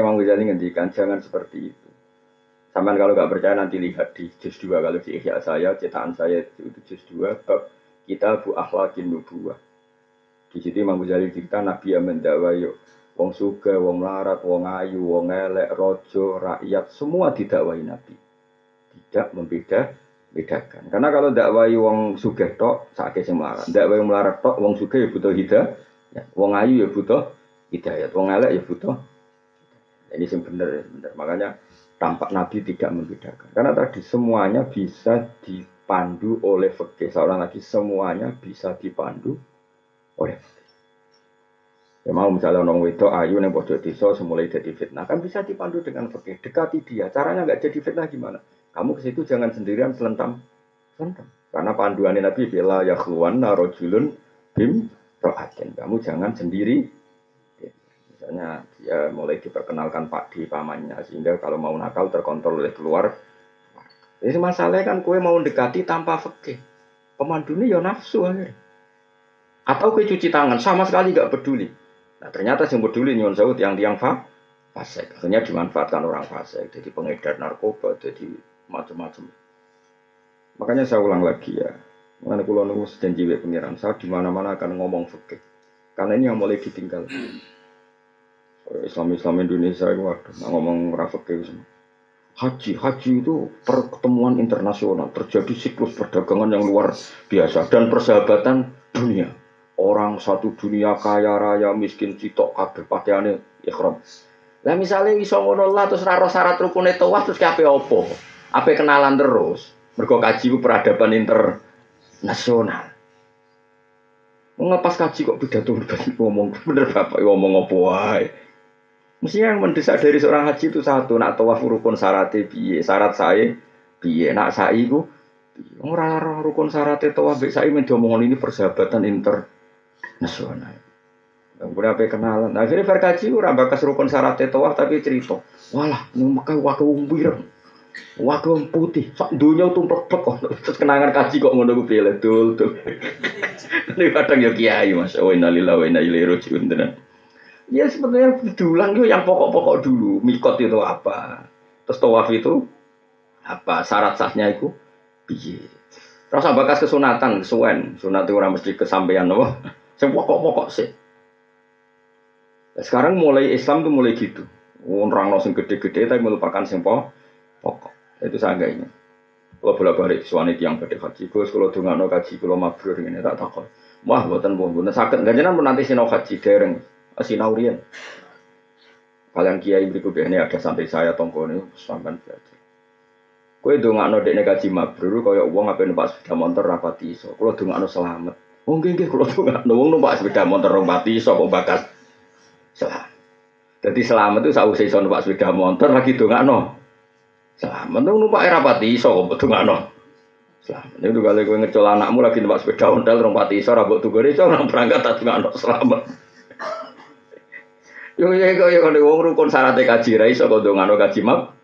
Imam Ghazali ngendikan jangan seperti itu. Sampai kalau nggak percaya nanti lihat di juz 2 kalau di ikhya saya, cetakan saya itu juz 2 bab kita bu akhlakin nubuwah. Di situ Imam Ghazali cerita Nabi yang mendakwa yuk wong suga, wong larat, wong ayu, wong elek, rojo, rakyat semua didakwai Nabi. Tidak membeda bedakan. Karena kalau dakwai wong suga tok, sakit sing melarat. Wong melarat tok, wong suga ya butuh hidayah. Ya, wong ayu ya butuh hidayah. Wong elek ya butuh ini yang benar, benar. Makanya tampak Nabi tidak membedakan. Karena tadi semuanya bisa dipandu oleh fikih. Seorang lagi semuanya bisa dipandu oleh fikih. Ya mau misalnya orang wedo ayu yang bodoh desa semulai jadi fitnah kan bisa dipandu dengan fikih. Dekati dia. Caranya nggak jadi fitnah gimana? Kamu ke situ jangan sendirian selentam. Selentam. Karena panduan Nabi bila ya keluar narojulun bim ro'atin. Kamu jangan sendiri Misalnya dia mulai diperkenalkan Pak di pamannya sehingga kalau mau nakal terkontrol oleh keluar. Jadi masalahnya kan kue mau mendekati tanpa fakih. ini ya nafsu akhirnya. Atau kue cuci tangan sama sekali gak peduli. Nah ternyata yang peduli nyon saud yang tiang fa fasik. Akhirnya dimanfaatkan orang fasik. Jadi pengedar narkoba, jadi macam-macam. Makanya saya ulang lagi ya. Mengenai pulau nunggu janji pengiran saya di mana-mana akan ngomong fakih. Karena ini yang mulai ditinggal. Islam Islam Indonesia itu waduh nah ngomong rafik itu Haji, haji itu pertemuan internasional terjadi siklus perdagangan yang luar biasa dan persahabatan dunia. Orang satu dunia kaya raya miskin citok kabeh pakaiane ikhram. Lah misalnya iso ngono lah terus raro syarat rukune terus kabeh opo? Apa kenalan terus? Mergo kaji ku peradaban internasional. Ngepas kaji kok pidato ngomong bener bapak ngomong apa wae. Mestinya yang mendesak dari seorang haji itu satu, nak tawaf rukun syarat biye, syarat saya biye, nak saya itu orang rukun syarat tawaf. Biye saya mendomong ini persahabatan internasional. Yang punya apa kenalan. Nah, akhirnya verkaji orang bakas rukun syarat tawaf tapi cerita, walah, ini makai waktu umbir, waktu putih, sak dunia tumpek kok, terus kenangan kaji kok ngono gue pilih, tuh tuh. Ini kadang ya kiai mas, oh wa inna ilaihi rajiun Ya sebetulnya diulang itu yang pokok-pokok dulu. Mikot itu apa? Terus tawaf itu apa? Syarat sahnya itu piye? Rasa bakas kesunatan, kesuwen. Sunat itu orang mesti kesampaian apa? Yang pokok-pokok sih. Nah, sekarang mulai Islam tuh mulai gitu. Orang sing gede-gede tapi melupakan sing pokok. Itu saya enggak ini. Kalau bolak balik suami yang pada haji, gus kalau dengar no haji, kalau mabrur ini tak takut. Wah, buatan buatan sakit. Gak jangan nanti sinau haji dereng sinaurian. Kalian kiai berikut ini ada sampai saya tongko ini sampai belajar. Kue dongakno dek negaji mabrur kaya uang apa numpak sepeda motor rapati iso. Kalau dongakno selamat. Oh nggih nggih kalau dongakno wong numpak sepeda motor rapati iso kok bakat selamat. Jadi selamat itu sausai iso numpak sepeda motor lagi dongakno. Selamat tuh numpak rapati iso kok dongakno. Selamat. Itu kali gue ngecol anakmu lagi numpak sepeda ontel rapati iso tuh gue iso orang berangkat tak dongakno selamat. Yo ya kok ya kalau wong rukun syarat kaji ra iso kok dongano kaji mab.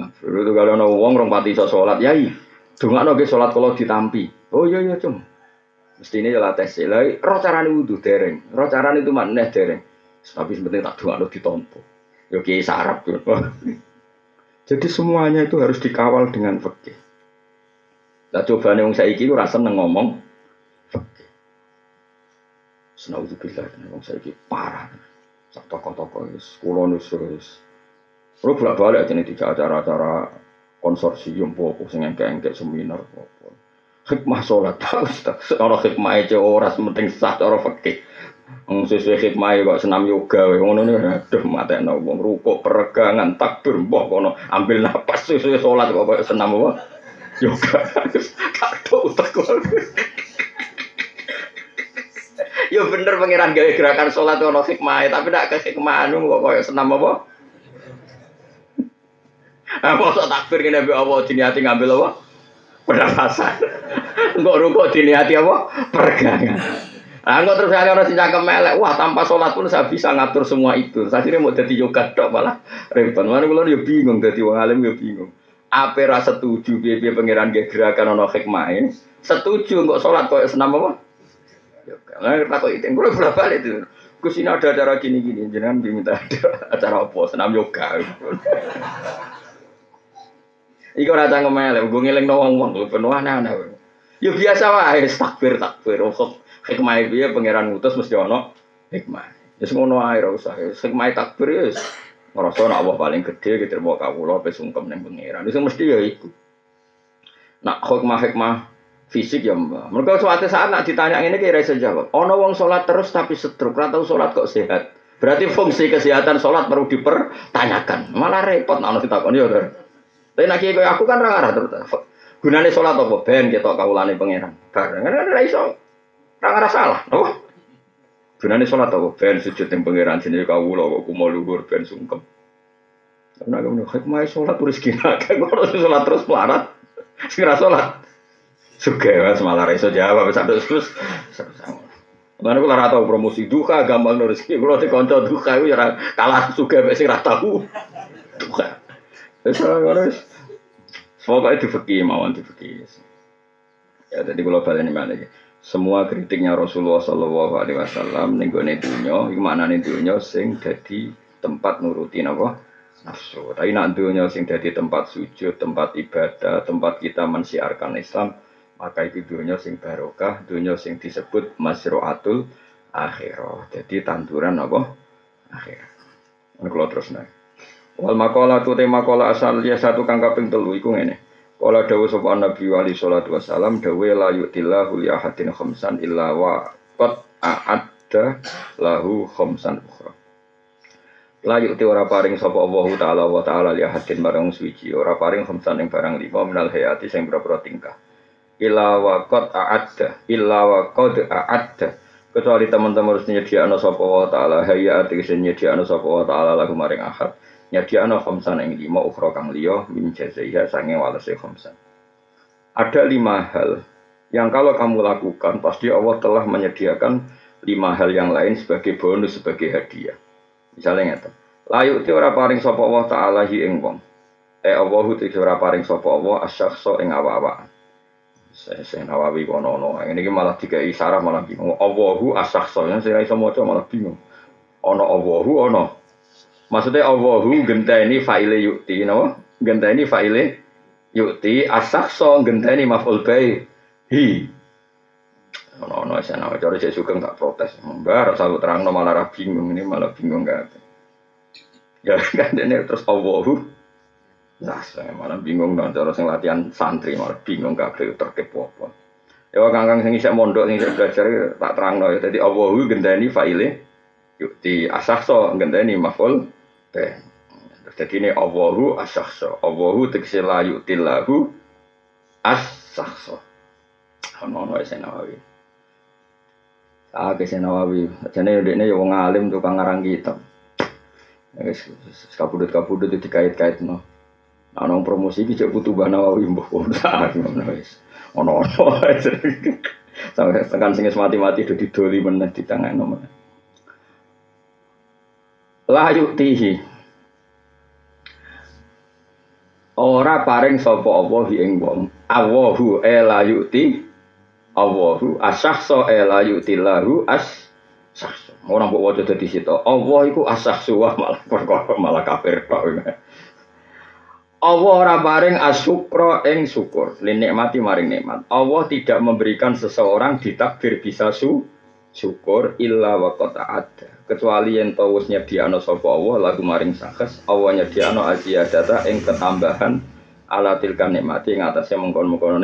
Nah, itu kalau ana wong rong pati iso salat, yai. Dongano ge salat kalau ditampi. Oh iya iya cum. Mesti ini jalan tes lah. Roh carane wudhu dereng. Roh carane itu maneh dereng. Tapi sebenarnya tak dongano ditompo. Yo kiai sarap tuh. Jadi semuanya itu harus dikawal dengan fikih. Coba nih wong saiki ora seneng ngomong fikih. Senauzubillah, wong saiki parah. Sak toko-toko wis kula nus wis. Kulo bolak-balik aja nih tidak acara-acara konsorsium popo sing engke-engke seminar popo. Hikmah sholat tak. Cara hikmah aja ora penting sah cara fikih. Wong sesuai hikmah kok senam yoga wae ngono ne aduh matekno wong rukuk peregangan takbir mbah kono ambil napas sesuai sholat kok senam apa yoga. Kado utek Ya bener pengiran gawe gerakan sholat ono hikmah, tapi nak ke hikmah anu kok koyo senam apa? Ah mosok takbir ngene mbek Allah diniati ngambil apa? Pernafasan. Engko rukuk diniati apa? Pergangan. Nah, enggak terus ada orang sing cangkem melek, wah tanpa sholat pun saya bisa ngatur semua itu. Saya kira mau jadi yoga dok malah repot. Mana kalau dia bingung, jadi wong alim dia bingung. Apa rasa setuju biar biar pangeran gerakan ono hikmah ini? Setuju enggak sholat kok senam apa? Nah, takut itu, gue bolak balik itu. Gus ada acara gini-gini, jangan diminta ada acara apa, senam yoga. Iku ora cangkem elek, gue ngeling wong-wong penuh aneh-aneh. Ya biasa wae takbir takbir. Hikmah piye pangeran ngutus mesti ana hikmah. Wis ngono ae ora usah. Hikmah takbir ya wis ngrasa nek Allah paling gedhe diterima kawula pe sungkem ning pangeran. Wis mesti ya iku. Nak hikmah-hikmah fisik ya mbak. Mereka suatu saat nak ditanya ini kira saya jawab. Ono wong sholat terus tapi setruk, atau sholat kok sehat. Berarti fungsi kesehatan sholat perlu dipertanyakan. Malah repot nak ditakoni ya. Tapi nak kiai aku kan ra terus. Gunane sholat apa? Ben ketok kawulane pangeran. Bareng kan ora iso. Ora ora salah, napa? Gunane sholat apa? Ben sujud ning pangeran jenenge kawula kok kumo luhur ben sungkem. Karena kamu hikmah sholat rezeki akeh kok sholat terus pelarat. Ra sholat. Suge mas malah iso jawab satu terus. Mana kula ora tau promosi duka gampang rezeki. Kula dikonco duka iku ya kalah suge mek sing ra tau. Duka. Wis ora Pokoknya di fikih mawon di fikih. Ya jadi kalau balik ini Semua kritiknya Rasulullah Shallallahu Alaihi Wasallam nih dunia, gimana nih dunia sing jadi tempat nurutin apa nafsu. Tapi nak dunia sing jadi tempat sujud, tempat ibadah, tempat kita mensiarkan Islam, maka itu dunia sing barokah, dunia sing disebut masroatul akhirah. Jadi tanduran apa? Akhir. Kalau terus nih. Wal makola tu tema makola asal ya satu kang kaping telu iku ngene. Kala dawuh sapa Nabi wali salatu wasalam dawuh la yu'tillahu li ahadin khamsan illa wa a'adda lahu khamsan ukhra. La yu'ti ora paring sapa Allah taala wa taala li ahadin marang suci ora paring khamsan ing barang lima minal hayati sing pira tingkah. Illa wa qad a'adda wa kecuali teman-teman harus nyediakno sapa wa taala hayati sing nyediakno sapa wa taala lahu maring ahad nyadiakno khamsan ing lima ukhra kang liya min jazaiha sange walase khamsan. Ada lima hal yang kalau kamu lakukan pasti Allah telah menyediakan lima hal yang lain sebagai bonus sebagai hadiah. Misalnya ngeten. Layu ti ora paring sapa Allah taala hi ing wong. Eh Allahu ti ora paring sapa Allah asyakhsa ing awa-awa. Saya Nawawi kono no. Ini malah tiga isyarat malah bingung. Allahu asyakhsa. Yang saya iso maca malah bingung. Ono Allahu ono Maksudnya Allahu genteni faile yukti, no? Genteni faile yukti, asakso genteni maf'ul bai hi. No, no, saya nama cari saya suka nggak protes. Mbak, selalu terang no malah bingung ini malah bingung nggak. Ya kan ini terus Allahu. Nah, saya malah bingung dong. Cara latihan santri malah bingung nggak terkepo apa. Ya kangkang sing isek mondok sing belajar tak terang no. Jadi Allahu genteni faile yukti asakso genteni maf'ul kabeh. Jadi ini Allahu asyakso. Allahu tegese la yu'tillahu asyakso. Ono-ono isen nawawi. Ah, kese nawawi. Jane ini ya wong alim tukang ngarang kitab. Kabudut-kabudut itu no. Nah, promosi iki cek butuh bah nawawi mbah. Ngono wis. Ono-ono. Sampai tekan sing mati-mati do didoli meneh di tangan nomor la yuktihi ora paring sapa apa ing wong. Allahu e la yukti Allahu e la yukti lahu as sahso ora mbok waca dadi situ Allah iku asahsu malah perkara malah kafir tok Allah ora paring asyukra ing syukur. Linikmati maring nikmat. Allah tidak memberikan seseorang ditakdir bisa su syukur illa wa ada. Kecuali yang tau wis nyediano sapa Allah lagu maring sakes Allah nyediano data ing ketambahan ala tilkan nikmati ing atasnya mengkon-mengkono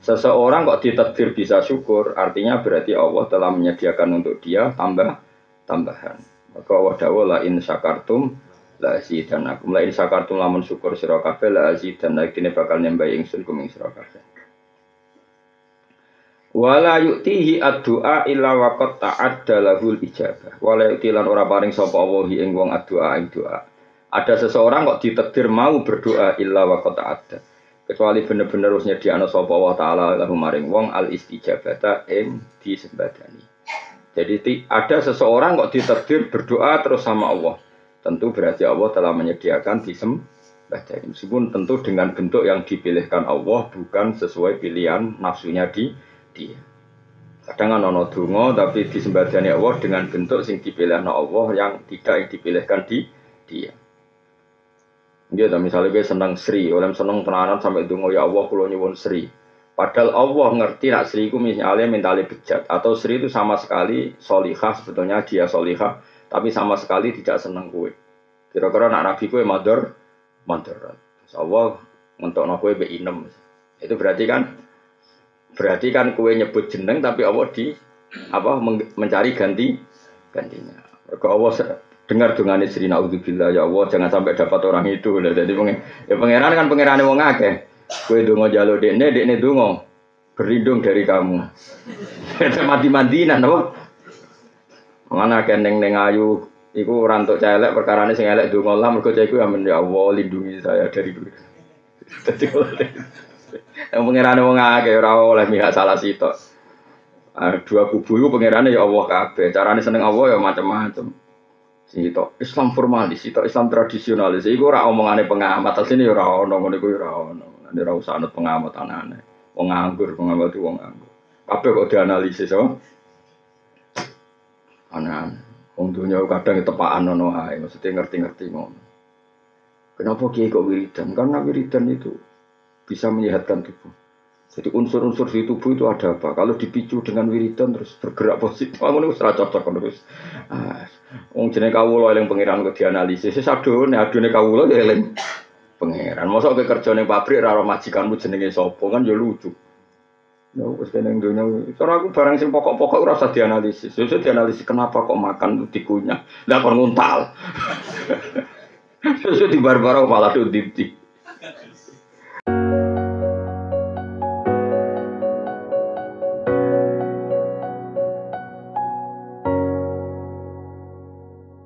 seseorang kok ditakdir bisa syukur artinya berarti Allah telah menyediakan untuk dia tambah tambahan maka Allah dawuh la in syakartum la azidannakum la in syakartum lamun syukur sira kabeh la azidannakum bakal nyembah ingsun kuming sira kabeh Wala yuktihi ad-du'a illa waqat ta'adda lahul ijabah. Wala yukti lan ora paring sapa Allah ing wong ad-du'a ing doa. Ada seseorang kok ditakdir mau berdoa illa waqat ta'adda. Kecuali bener-bener harus nyediakno sapa Allah taala lahu maring wong al istijabata ing disembadani. Jadi ada seseorang kok ditakdir berdoa terus sama Allah. Tentu berarti Allah telah menyediakan disembadani. Meskipun tentu dengan bentuk yang dipilihkan Allah bukan sesuai pilihan nafsunya di dia. Kadang kan ono donga tapi disembadani Allah dengan bentuk sing dipilihna Allah yang tidak dipilihkan di dia. Dia misalnya gue senang Sri, oleh seneng tenanan sampai donga ya Allah kulo nyuwun Sri. Padahal Allah ngerti nak Sri itu misalnya mentali bejat atau Sri itu sama sekali solihah sebetulnya dia solihah tapi sama sekali tidak senang kue. Kira-kira nak Nabi kue mador, mador. Allah untuk kue be inem. Itu berarti kan Berarti kan kue nyebut jeneng tapi Allah di apa mencari ganti gantinya. Kalau Allah dengar dengan istri naudzubillah ya Allah jangan sampai dapat orang itu. Jadi ya pangeran kan pangeran wong akeh. Kue dongo jalo dekne dekne dongo berlindung dari kamu. mati mandinan apa? Mana keneng neng ayu Iku rantuk celek perkara ini sing elek dongo lah mergo cah iku ya, ya Allah lindungi saya dari itu. Yang pengirannya wong akeh ora oleh mihak salah sitok. Uh, dua kubu itu pengirannya ya Allah kabeh. Carane seneng Allah ya macam-macam. Sitok Islam formalis, sitok Islam tradisionalis. Iku ora omongane pengamat, sini ya ora ono ngono iku ya ora ono. Nek ora usah pengamat anane. Wong nganggur, pengamat wong nganggur. Kabeh kok dianalisis oh. Aneh. Wong dunia kadang tepaan ono ae, maksudnya ngerti-ngerti ngono. Kenapa kiai kok wiridan? Karena wiridan itu bisa menyehatkan tubuh. Jadi unsur-unsur di tubuh itu ada apa? Kalau dipicu dengan wiridan terus bergerak positif, kamu ini serah cocok terus. Ah, Wong jenenge kawula eling pangeran kok dianalisis. Wis adone adone kawula ya eling pangeran. Mosok kowe kerja ning pabrik ora majikanmu jenenge sapa kan ya lucu. Ya wis kene donya. Cara aku barang sing pokok-pokok ora usah dianalisis. Ya dianalisis kenapa kok makan dikunyah. Lah kon nguntal. Sesuai di barbaro malah tuh dipti.